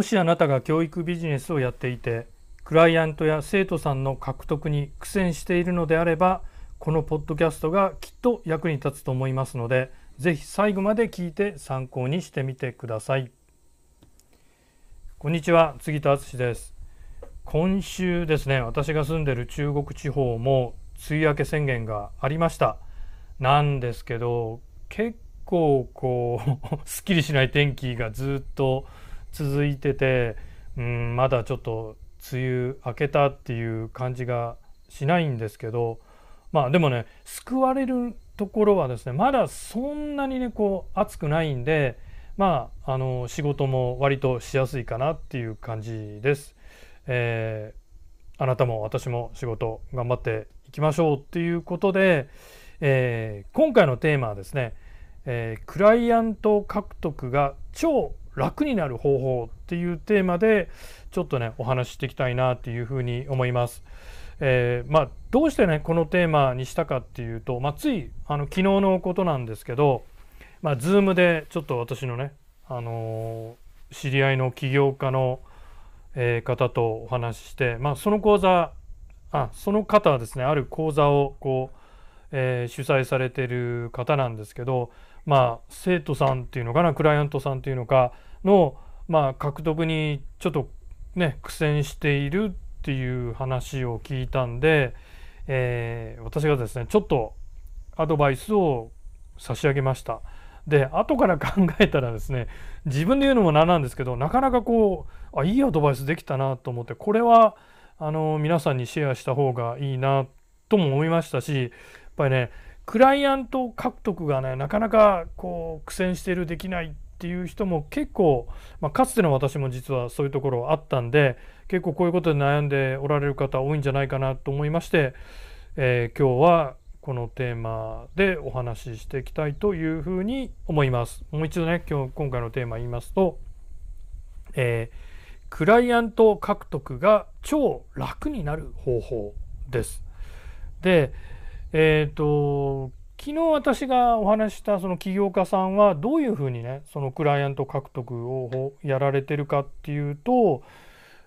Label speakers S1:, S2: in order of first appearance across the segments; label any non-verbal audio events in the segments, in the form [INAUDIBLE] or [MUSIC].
S1: もしあなたが教育ビジネスをやっていてクライアントや生徒さんの獲得に苦戦しているのであればこのポッドキャストがきっと役に立つと思いますのでぜひ最後まで聞いて参考にしてみてください。こんにちは杉田敦です。今週ですね私が住んでる中国地方も梅雨明け宣言がありました。なんですけど結構こう [LAUGHS] すっきりしない天気がずっと続いててうんまだちょっと梅雨明けたっていう感じがしないんですけどまあでもね救われるところはですねまだそんなにねこう暑くないんでまああの仕事も割としやすいかなっていう感じです。えー、あなたも私も仕事頑張っていきましょうっていうことで、えー、今回のテーマはですね、えー、クライアント獲得が超楽になる方法っていうテーマでちょっとねお話ししていきたいなっていうふうに思います。えー、まあ、どうしてねこのテーマにしたかっていうと、まあ、ついあの昨日のことなんですけど、まあ、Zoom でちょっと私のね、あのー、知り合いの起業家の、えー、方とお話しして、まあ、その講座あその方はですねある講座をこう、え主催されてる方なんですけど、まあ、生徒さんっていうのかなクライアントさんっていうのかの、まあ、獲得にちょっとね苦戦しているっていう話を聞いたんで、えー、私がですねちょっとアドバイスを差し上げました。で後から [LAUGHS] 考えたらですね自分で言うのもなんなんですけどなかなかこうあいいアドバイスできたなと思ってこれはあの皆さんにシェアした方がいいなとも思いましたしやっぱりねクライアント獲得がねなかなかこう苦戦してるできないっていう人も結構、まあ、かつての私も実はそういうところあったんで結構こういうことで悩んでおられる方多いんじゃないかなと思いまして、えー、今日はこのテーマでお話ししていきたいというふうに思います。もう一度ね今日今回のテーマ言いますと、えー、クライアント獲得が超楽になる方法です。で、えっ、ー、と昨日私がお話したその起業家さんはどういうふうにねそのクライアント獲得をやられてるかっていうと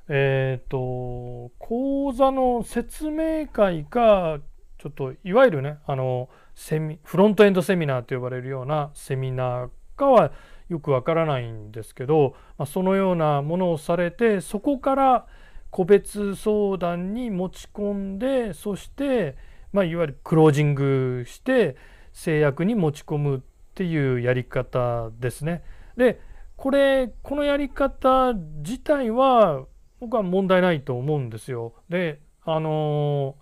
S1: えっ、ー、と講座の説明会かちょっといわゆるねあのセミフロントエンドセミナーと呼ばれるようなセミナーかはよくわからないんですけど、まあ、そのようなものをされてそこから個別相談に持ち込んでそしてまあ、いわゆるクロージングして制約に持ち込むっていうやり方ですね。でこれこのやり方自体は僕は問題ないと思うんですよ。であの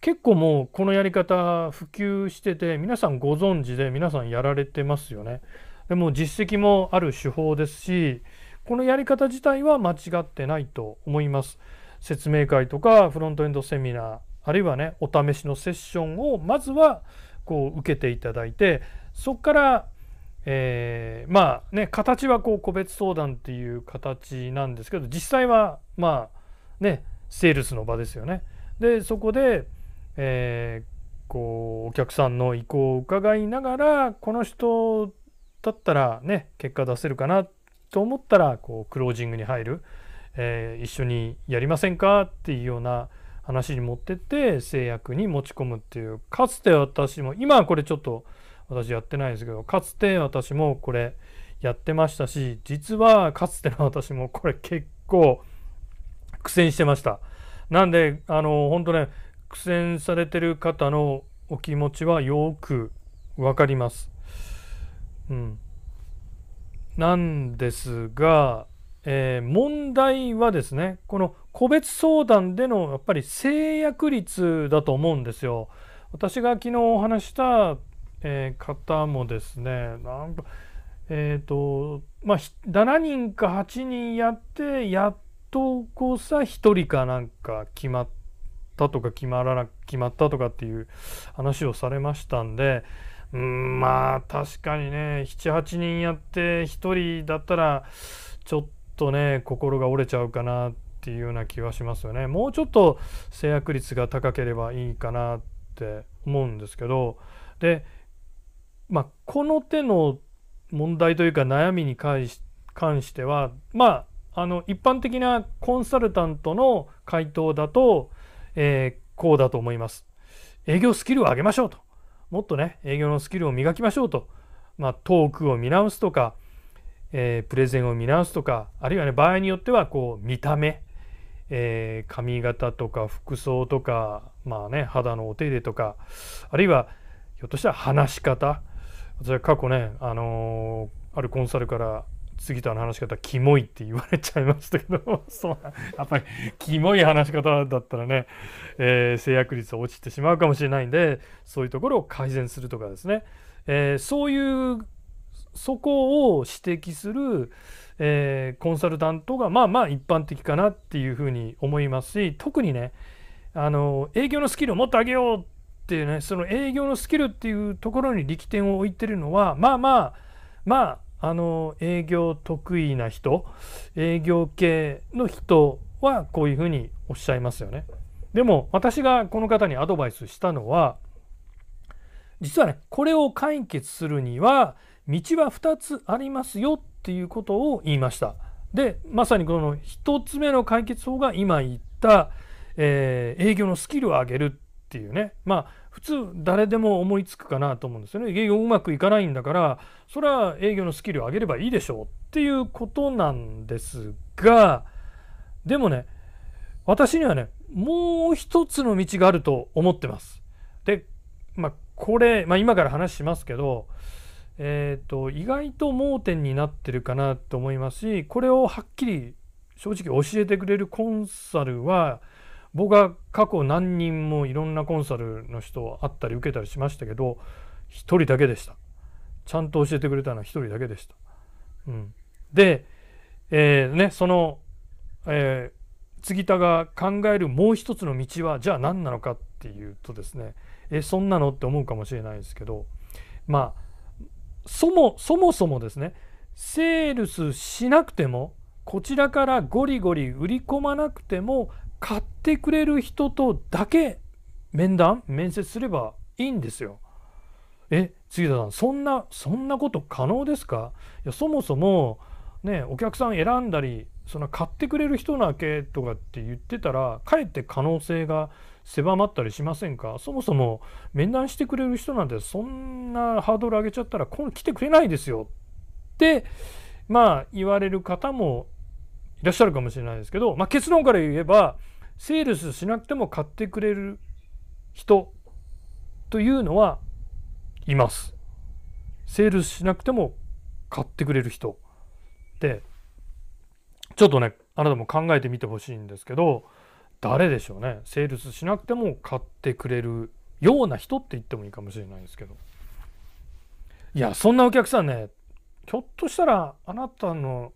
S1: ー、結構もうこのやり方普及してて皆さんご存知で皆さんやられてますよね。でも実績もある手法ですしこのやり方自体は間違ってないと思います。説明会とかフロントエンドセミナーあるいはねお試しのセッションをまずはこう受けていただいてそこから、えー、まあね形はこう個別相談っていう形なんですけど実際はまあねセールスの場ですよね。でそこで、えー、こうお客さんの意向を伺いながらこの人だったらね結果出せるかなと思ったらこうクロージングに入る、えー、一緒にやりませんかっていうような話に持ってって制約に持ち込むっていうかつて私も今はこれちょっと私やってないですけどかつて私もこれやってましたし実はかつての私もこれ結構苦戦してました。なんであの本当ね苦戦されてる方のお気持ちはよく分かります。うん。なんですがえー、問題はですねこの個別相談でのやっぱり制約率だと思うんですよ。私が昨日お話した、えー、方もですねなんかえっ、ー、とまあ7人か8人やってやっとこさ1人かなんか決まったとか決まらな決まったとかっていう話をされましたんでうんまあ確かにね78人やって1人だったらちょっとね心が折れちゃうかなってていうような気はしますよね。もうちょっと制約率が高ければいいかなって思うんですけどでまあこの手の問題というか悩みに関してはまああの一般的なコンサルタントの回答だと、えー、こうだと思います。営業スキルを上げましょうと。もっとね、営業のスキルを磨きましょうと。まあ、トークを見直すとか、えー、プレゼンを見直すとか、あるいはね、場合によっては、こう、見た目、えー、髪型とか服装とか、まあね、肌のお手入れとか、あるいは、ひょっとしたら話し方。私は過去ね、あのー、あるコンサルから杉田の話し方キモいって言われちゃいましたけど [LAUGHS] そうやっぱりキモい話し方だったらね、えー、制約率落ちてしまうかもしれないんでそういうところを改善するとかですね、えー、そういうそこを指摘する、えー、コンサルタントがまあまあ一般的かなっていうふうに思いますし特にねあの営業のスキルをもっと上げようっていうねその営業のスキルっていうところに力点を置いてるのはまあまあまああの営業得意な人営業系の人はこういうふうにおっしゃいますよね。でも私がこの方にアドバイスしたのは実はねこれを解決するには道は2つありますよっていうことを言いました。でまさにこの1つ目の解決法が今言った、えー、営業のスキルを上げるっていうねまあ普通誰でも思いつくかなと思うんですよね。営業うまくいかないんだからそれは営業のスキルを上げればいいでしょうっていうことなんですがでもね私にはねもう一つの道があると思ってます。でまあこれ、まあ、今から話しますけどえーと、意外と盲点になってるかなと思いますしこれをはっきり正直教えてくれるコンサルは僕は過去何人もいろんなコンサルの人会ったり受けたりしましたけど1人だけでした。ちゃんと教えてくれたのは1人だけでした、うん、で、えー、ねその、えー、杉田が考えるもう一つの道はじゃあ何なのかっていうとですねえそんなのって思うかもしれないですけどまあそもそもそもですねセールスしなくてもこちらからゴリゴリ売り込まなくても買ってくれる人とだけ面談面接すればいいんですよ。え杉田さんそんなそんなこと可能ですか？いやそもそもねお客さん選んだりその買ってくれる人なけとかって言ってたらかえって可能性が狭まったりしませんか？そもそも面談してくれる人なんてそんなハードル上げちゃったら今来てくれないですよ。ってまあ言われる方もいらっしゃるかもしれないですけど、まあ、結論から言えばセールスしなくても買ってくれる人というのはいます。セールスしなくても買ってくれる人。でちょっとねあなたも考えてみてほしいんですけど誰でしょうねセールスしなくても買ってくれるような人って言ってもいいかもしれないんですけどいやそんなお客さんねひょっとしたらあなたの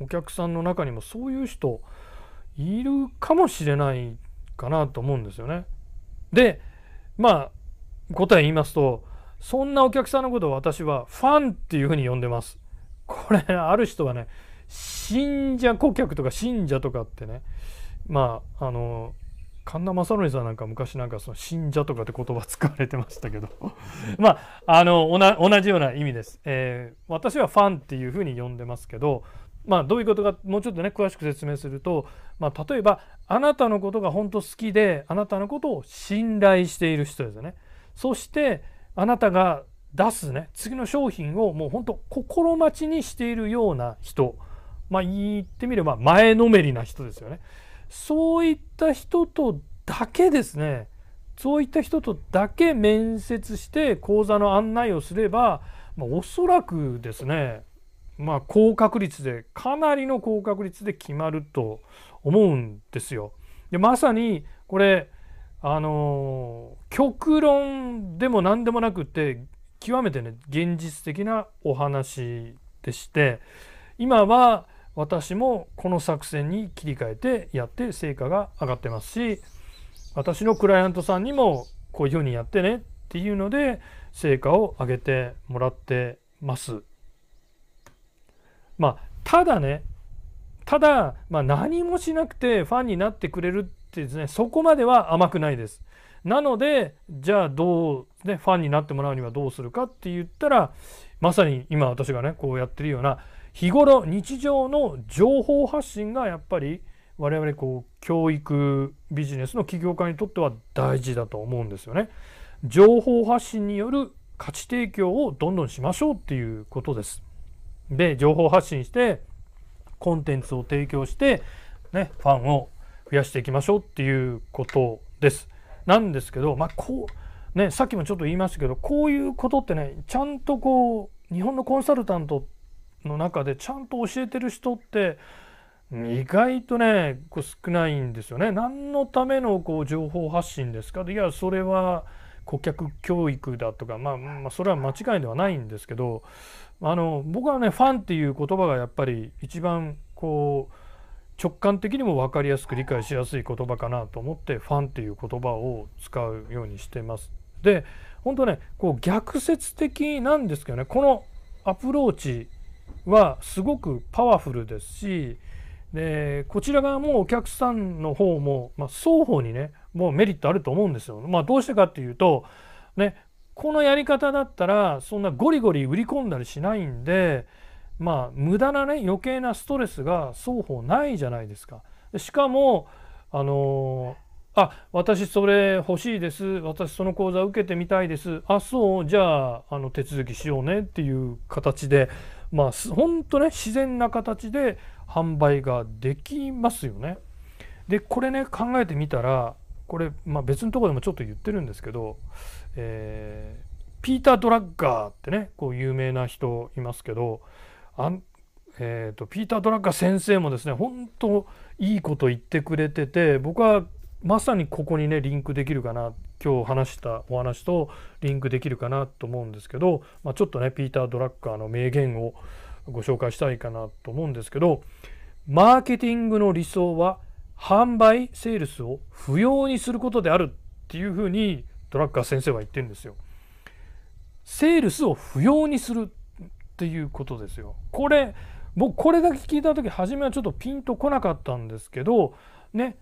S1: お客さんの中にもそういう人いるかもしれないかなと思うんですよね。でまあ答え言いますとそんなお客さんのことを私はファンっていうふうに呼んでます。これある人はね信者顧客とか信者とかってねまああの神田正則さんなんか昔なんかその信者とかって言葉使われてましたけど [LAUGHS] まああの同じような意味です、えー、私はファンっていうふうに呼んでますけどまあ、どういうことかもうちょっとね詳しく説明すると、まあ、例えばあなたのことが本当好きであなたのことを信頼している人ですよね。そしてあなたが出すね次の商品をもう本当心待ちにしているような人まあ言ってみれば前のめりな人ですよね。そういった人とだけですねそういった人とだけ面接して講座の案内をすれば、まあ、おそらくですねまあ、高確率でかなりの高確率で決まると思うんですよ。でまさにこれあの極論でも何でもなくて極めてね現実的なお話でして今は私もこの作戦に切り替えてやって成果が上がってますし私のクライアントさんにもこういうふうにやってねっていうので成果を上げてもらってます。まあただねただ、まあ、何もしなくてファンになってくれるってですねそこまでは甘くないです。なのでじゃあどう、ね、ファンになってもらうにはどうするかって言ったらまさに今私がねこうやってるような日頃日常の情報発信がやっぱり我々こう教育ビジネスの起業家にとっては大事だと思うんですよね。情報発信による価値提供をどんどんしましょうっていうことです。で情報発信してコンテンツを提供して、ね、ファンを増やしていきましょうっていうことです。なんですけど、まあ、こうねさっきもちょっと言いましたけどこういうことってねちゃんとこう日本のコンサルタントっての中でちゃんと教えてる人って意外とねこう少ないんですよね。何のためのこう情報発信ですか？いやそれは顧客教育だとか、まあ、まあそれは間違いではないんですけどあの僕はねファンっていう言葉がやっぱり一番こう直感的にも分かりやすく理解しやすい言葉かなと思ってファンっていう言葉を使うようにしてます。で本当ねこう逆説的なんですけどねこのアプローチはすごくパワフルですしでこちら側もお客さんの方も、まあ、双方にねもうメリットあると思うんですよ。まあ、どうしてかっていうとねこのやり方だったらそんなゴリゴリ売り込んだりしないんでまあ無駄なね余計なストレスが双方ないじゃないですか。しかもあのー、あ私それ欲しいです私その講座受けてみたいですあそうじゃああの手続きしようねっていう形でまあほんとね自然な形で販売ができますよね。でこれね考えてみたらこれ、まあ、別のとこでもちょっと言ってるんですけど、えー、ピーター・ドラッガーってねこう有名な人いますけどあんえーと、ピーター・ドラッカー先生もですね本当いいこと言ってくれてて僕はまさにここにねリンクできるかな今日話したお話とリンクできるかなと思うんですけど、まあ、ちょっとねピーター・ドラッカーの名言をご紹介したいかなと思うんですけどマーケティングの理想は販売セールスを不要にすることであるっていうふうにドラッカー先生は言ってるんですよ。セールスを不要にするっていうことですよ。これ僕これだけ聞いた時初めはちょっとピンとこなかったんですけどね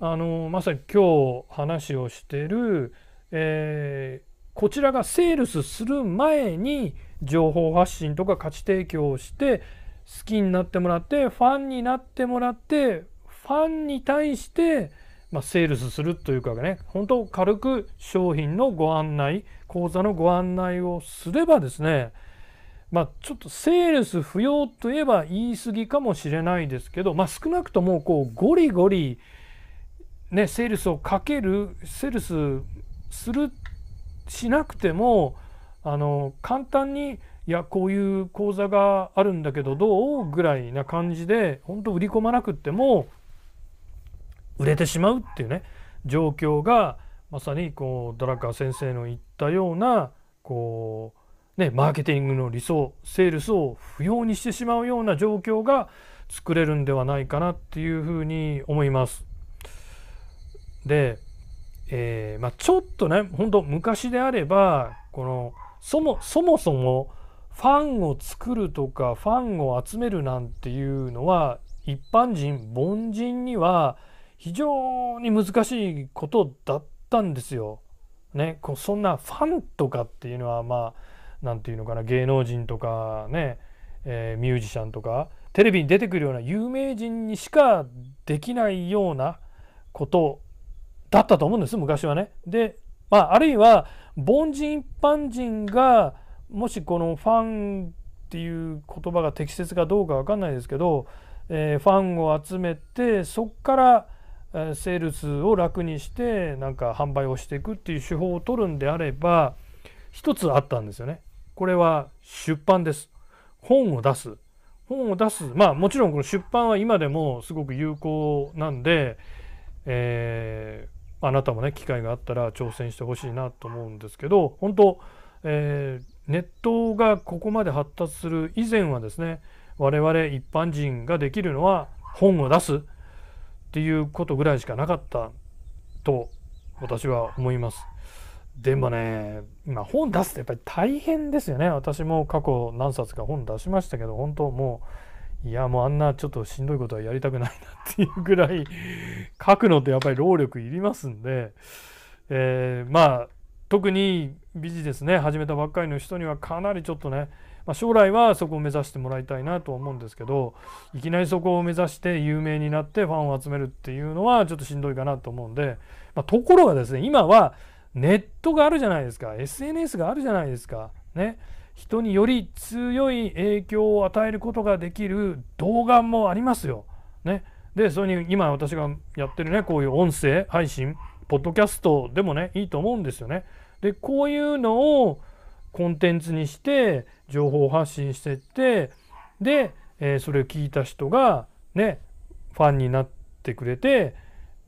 S1: あのまさに今日話をしてる、えー、こちらがセールスする前に情報発信とか価値提供をして好きになってもらってファンになってもらってファンに対して、まあ、セールスするというかね本当軽く商品のご案内講座のご案内をすればですねまあ、ちょっとセールス不要といえば言い過ぎかもしれないですけど、まあ、少なくともこうゴリゴリ、ね、セールスをかけるセールスするしなくてもあの簡単にいやこういう講座があるんだけどどうぐらいな感じで本当売り込まなくても売れてしまうっていうね状況がまさにこうドラッカー先生の言ったようなこうね、マーケティングの理想セールスを不要にしてしまうような状況が作れるんではないかなっていうふうに思います。で、えー、まあ、ちょっとね本当昔であればこのそもそもそもファンを作るとかファンを集めるなんていうのは一般人凡人には非常に難しいことだったんですよ。ね、こうそんなファンとかっていうのはまあ何て言うのかな芸能人とかね、えー、ミュージシャンとかテレビに出てくるような有名人にしかできないようなことだったと思うんです昔はね。で、まあ、あるいは凡人一般人がもしこのファンっていう言葉が適切かどうか分かんないですけど、えー、ファンを集めてそこから、えー、セールスを楽にしてなんか販売をしていくっていう手法を取るんであれば一つあったんですよね。これは出版です。本を出す。本を出す。まあもちろんこの出版は今でもすごく有効なんで、えー、あなたもね機会があったら挑戦してほしいなと思うんですけど本当、えー、ネットがここまで発達する以前はですね我々一般人ができるのは本を出すっていうことぐらいしかなかったと私は思います。でもね、今本出すってやっぱり大変ですよね。私も過去何冊か本出しましたけど、本当もう、いやもうあんなちょっとしんどいことはやりたくないなっていうぐらい、書くのってやっぱり労力いりますんで、えー、まあ、特にビジネスね、始めたばっかりの人にはかなりちょっとね、まあ、将来はそこを目指してもらいたいなと思うんですけどいきなりそこを目指して有名になってファンを集めるっていうのはちょっとしんどいかなと思うんで、まあ、ところがですね今はネットがあるじゃないですか SNS があるじゃないですかね。人により強い影響を与えることができる動画もありますよ。ね、でそれに今私がやってるねこういう音声配信ポッドキャストでもねいいと思うんですよね。でこういうのをコンテンツにして情報発信してってで、えー、それを聞いた人がねファンになってくれて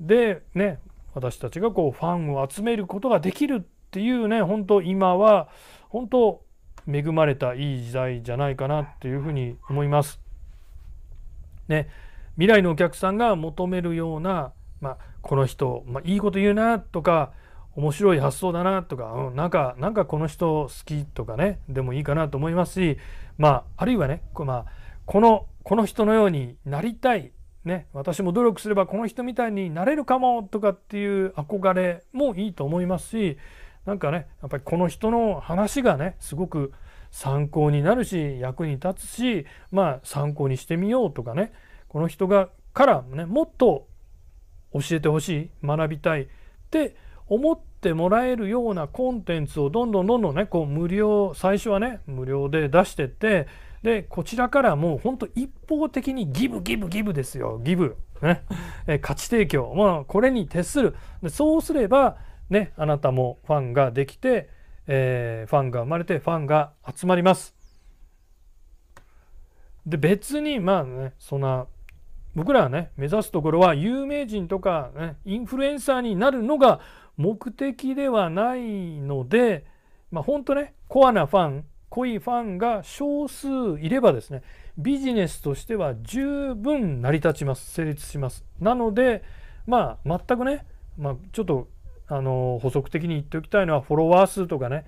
S1: でね私たちがこうファンを集めることができるっていうね本当今は本当恵まれたいい時代じゃないかなっていうふうに思います。ね未来のお客さんが求めるような、まあ、この人、まあ、いいこと言うなとか面白い発想だなとか、うん、なんかなんかこの人好きとかねでもいいかなと思いますしまああるいはねこ,、まあ、このこの人のようになりたい、ね、私も努力すればこの人みたいになれるかもとかっていう憧れもいいと思いますしなんかねやっぱりこの人の話がねすごく参考になるし役に立つしまあ参考にしてみようとかねこの人がからねもっと教えてほしい学びたいって思ってもらえるようなコンテンツをどんどんどんどんねこう無料最初はね無料で出してってでこちらからもうほんと一方的にギブギブギブですよ。ギブ、ね、え価値提供、まあ、これに徹する。でそうすればねあなたもファンができて、えー、ファンが生まれてファンが集まります。で別にまあねそんな僕らはね目指すところは有名人とか、ね、インフルエンサーになるのが目的ではないので、まあ、本当ねコアなファン濃いファンが少数いればですねビジネスとしては十分成り立ちます成立しますなのでまあ全くね、まあ、ちょっとあの補足的に言っておきたいのはフォロワー数とかね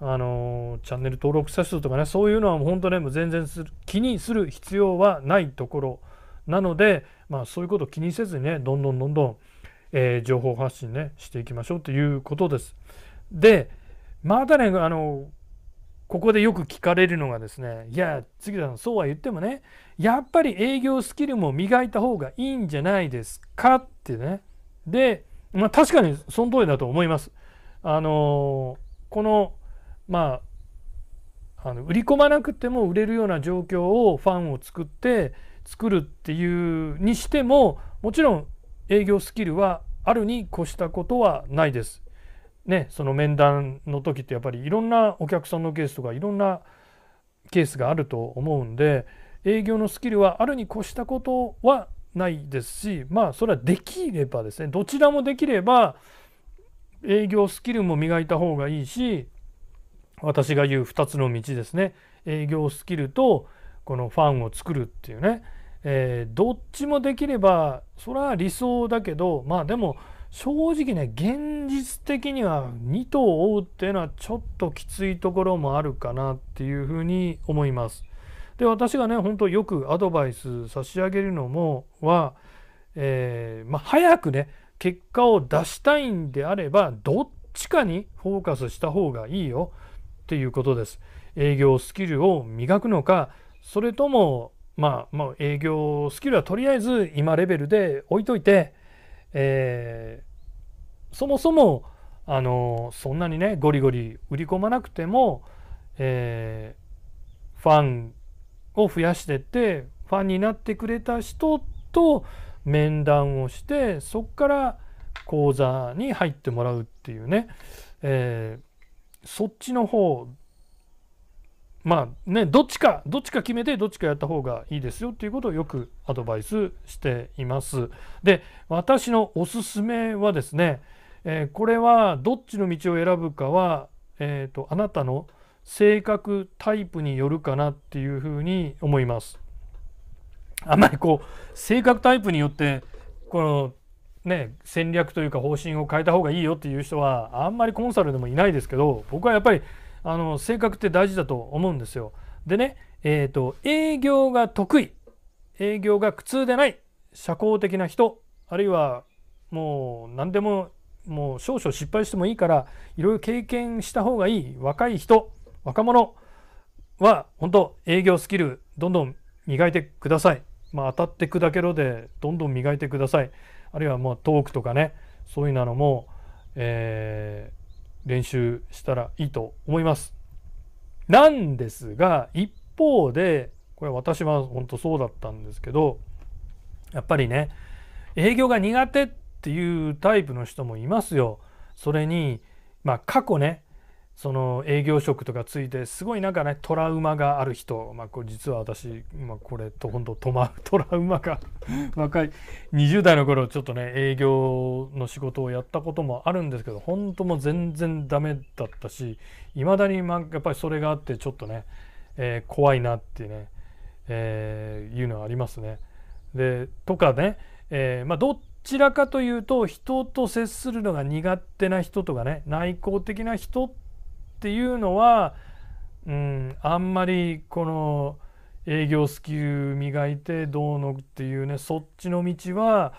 S1: あのチャンネル登録者数とかねそういうのは本当ねもう全然する気にする必要はないところなので、まあ、そういうことを気にせずにねどんどんどんどんえー、情報発信ねしていきましょうということです。でまたねあのここでよく聞かれるのがですねいや杉田さんそうは言ってもねやっぱり営業スキルも磨いた方がいいんじゃないですかってねで、まあ、確かにその通りだと思います。あのこのまああの売り込まなくても売れるような状況をファンを作って作るっていうにしてももちろん営業スキルはあるに越したことはないです。ね、その面談の時ってやっぱりいろんなお客さんのケースとかいろんなケースがあると思うんで営業のスキルはあるに越したことはないですしまあそれはできればですねどちらもできれば営業スキルも磨いた方がいいし私が言う2つの道ですね営業スキルとこのファンを作るっていうねえー、どっちもできればそれは理想だけどまあでも正直ね現実的には2頭を追うっていうのはちょっときついところもあるかなっていうふうに思います。で私がね本当よくアドバイス差し上げるのもは、えー、まあ、早くね結果を出したいんであればどっちかにフォーカスした方がいいよっていうことです。営業スキルを磨くのかそれともまあ、まあ、営業スキルはとりあえず今レベルで置いといて、えー、そもそもあのそんなにねゴリゴリ売り込まなくても、えー、ファンを増やしてってファンになってくれた人と面談をしてそこから講座に入ってもらうっていうね、えー、そっちの方まあねどっちかどっちか決めてどっちかやった方がいいですよっていうことをよくアドバイスしています。で私のおすすめはですね、えー、これはどっちの道を選ぶかは、えーと、あなたの性格タイプによるかなっていうふうに思います。あんまりこう性格タイプによってこのね戦略というか方針を変えた方がいいよっていう人はあんまりコンサルでもいないですけど僕はやっぱりあの性格って大事だと思うんですよ。でね、えーと、営業が得意。営業が苦痛でない。社交的な人。あるいはもう何でももう少々失敗してもいいからいろいろ経験した方がいい。若い人。若者は本当営業スキルどんどん磨いてください。まあ、当たって砕けろでどんどん磨いてください。あるいはもうトークとかねそういうのも、えー、練習したらいいと思います。なんですが一方でこれ私は本当そうだったんですけどやっぱりね営業が苦手っていうタイプの人もいますよ。それにまあ過去ねその営業職とかついてすごいなんかねトラウマがある人、まあ、これ実は私、まあ、これと本当トマ [LAUGHS] トラウマが [LAUGHS] 若い20代の頃ちょっとね営業の仕事をやったこともあるんですけど本当も全然ダメだったしいまだにまあやっぱりそれがあってちょっとね、えー、怖いなってね、えー、いうのはありますね。でとかね、えー、まあどっちらかというと人と接するのが苦手な人とかね内向的な人ってっていうのは、うん、あんまりこの営業スキル磨いてどうのっていうねそっちの道は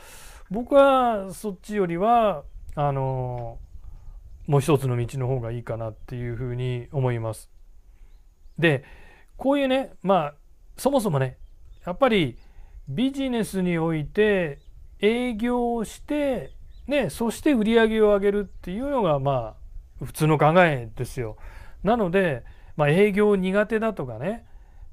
S1: 僕はそっちよりはあのもう一つの道の方がいいかなっていうふうに思います。でこういうねまあそもそもねやっぱりビジネスにおいて営業をしてねそして売り上げを上げるっていうのがまあ普通の考えですよ。なので、まあ、営業苦手だとかね、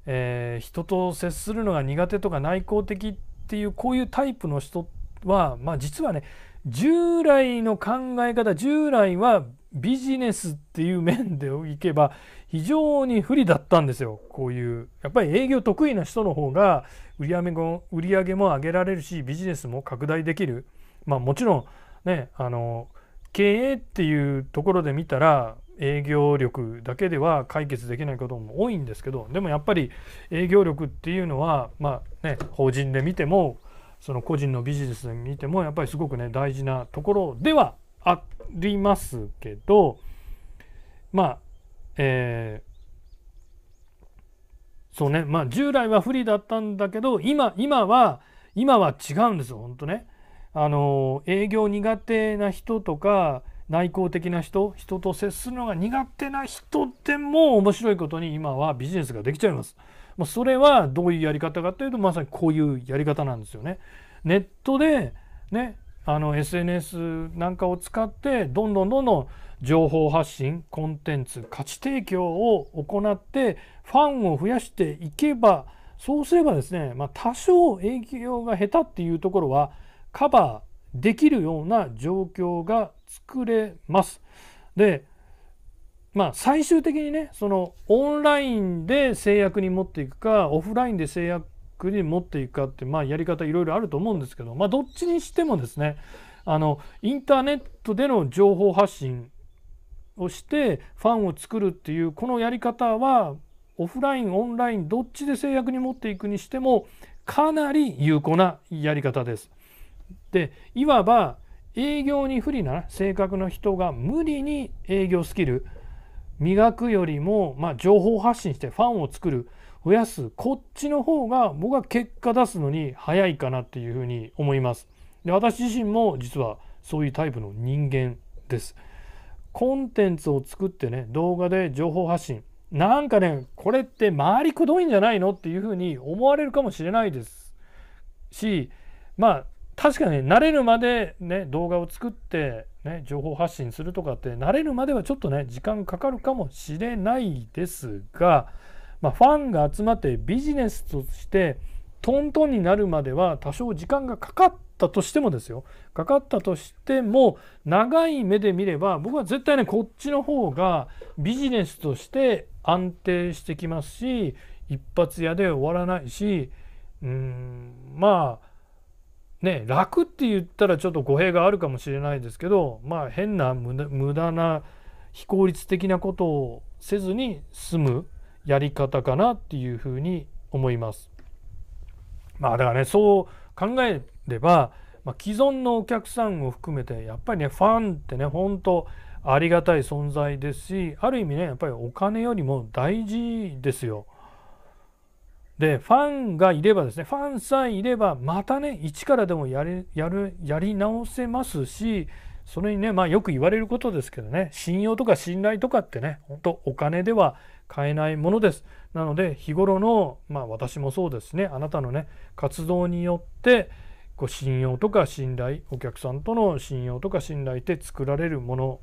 S1: えー、人と接するのが苦手とか内向的っていうこういうタイプの人は、まあ、実はね従来の考え方従来はビジネスっていう面でいけば非常に不利だったんですよこういうやっぱり営業得意な人の方が売上も売上げも上げられるしビジネスも拡大できるまあもちろんねあの経営っていうところで見たら営業力だけでは解決できないことも多いんですけどでもやっぱり営業力っていうのはまあね法人で見てもその個人のビジネスで見てもやっぱりすごくね大事なところではありますけどまあえー、そうねまあ従来は不利だったんだけど今今は今は違うんですよ本当ね。あの営業苦手な人とか内向的な人人と接するのが苦手な人でも面白いことに今はビジネスができちゃいます。もうそれはどういうやり方かというとまさにこういうやり方なんですよね。ネットでねあの SNS なんかを使ってどんどんどんどん情報発信コンテンツ価値提供を行ってファンを増やしていけばそうすればですね、まあ、多少営業が下手っていうところはカバーできるような状況が作れます。でまあ最終的にねそのオンラインで制約に持っていくかオフラインで制約に持っていくかってまあやり方いろいろあると思うんですけどまあどっちにしてもですねあのインターネットでの情報発信をしてファンを作るっていうこのやり方はオフラインオンラインどっちで制約に持っていくにしてもかなり有効なやり方です。でいわば営業に不利な性格の人が無理に営業スキル磨くよりも、まあ、情報発信してファンを作る増やすこっちの方が僕は結果出すのに早いかなっていうふうに思います。で私自身も実はそういうタイプの人間です。コンテンツを作ってね動画で情報発信なんかねこれって回りくどいんじゃないのっていうふうに思われるかもしれないですしまあ確かに慣れるまでね動画を作ってね情報発信するとかって慣れるまではちょっとね時間かかるかもしれないですが、まあ、ファンが集まってビジネスとしてトントンになるまでは多少時間がかかったとしてもですよ。かかったとしても長い目で見れば僕は絶対ねこっちの方がビジネスとして安定してきますし一発屋で終わらないしうんまあね楽って言ったらちょっと語弊があるかもしれないですけどまあ変な無駄な非効率的なことをせずに済むやり方かなっていうふうに思います。まあだからねそう考えれば、まあ、既存のお客さんを含めてやっぱりねファンってね本当ありがたい存在ですしある意味ねやっぱりお金よりも大事ですよ。でファンがいればですねファンさえいればまたね一からでもやりやるやり直せますしそれにねまあよく言われることですけどね信用とか信頼とかってね本当お金では買えないものです。なので日頃のまあ私もそうですねあなたのね活動によってこう信用とか信頼お客さんとの信用とか信頼って作られるもの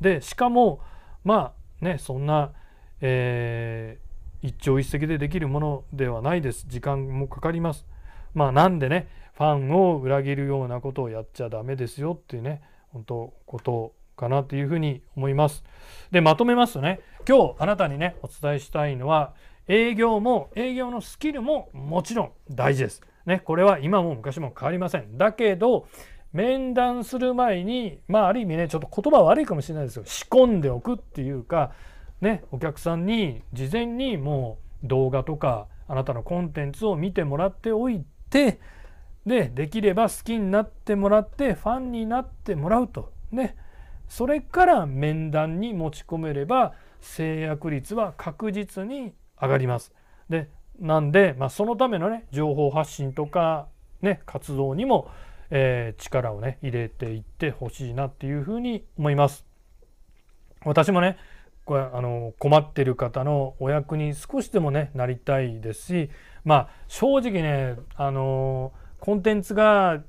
S1: でしかもまあねそんな、えー、一朝一夕でできるものではないです。時間もかかります。まあなんでねファンを裏切るようなことをやっちゃダメですよっていうね本当ことかなというふうに思います。でまとめますとね今日あなたにねお伝えしたいのは営業も営業のスキルももちろん大事です。ね、これは今も昔も変わりません。だけど面談する前にまあある意味ねちょっと言葉悪いかもしれないですよ仕込んでおくっていうかねお客さんに事前にもう動画とかあなたのコンテンツを見てもらっておいてでできれば好きになってもらってファンになってもらうとねそれから面談に持ち込めれば制約率は確実に上がります。でなんで、まあ、そのためのね情報発信とか、ね、活動にも、えー、力をね入れていってほしいなっていうふうに思います。私もねこれあの困ってる方のお役に少しでもねなりたいですしまあ正直ねあのコンテンツが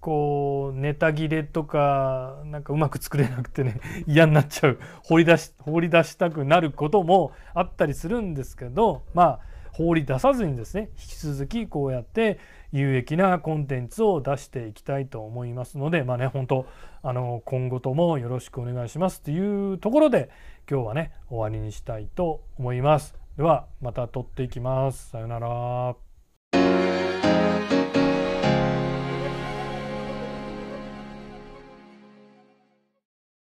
S1: こうネタ切れとかなんかうまく作れなくてね [LAUGHS] 嫌になっちゃう放り出し放り出したくなることもあったりするんですけどまあ放り出さずにですね引き続きこうやって有益なコンテンツを出していきたいと思いますのでまあね本当あの今後ともよろしくお願いしますというところで今日はね終わりにしたいと思います。ではまた撮っていきます。さよなら。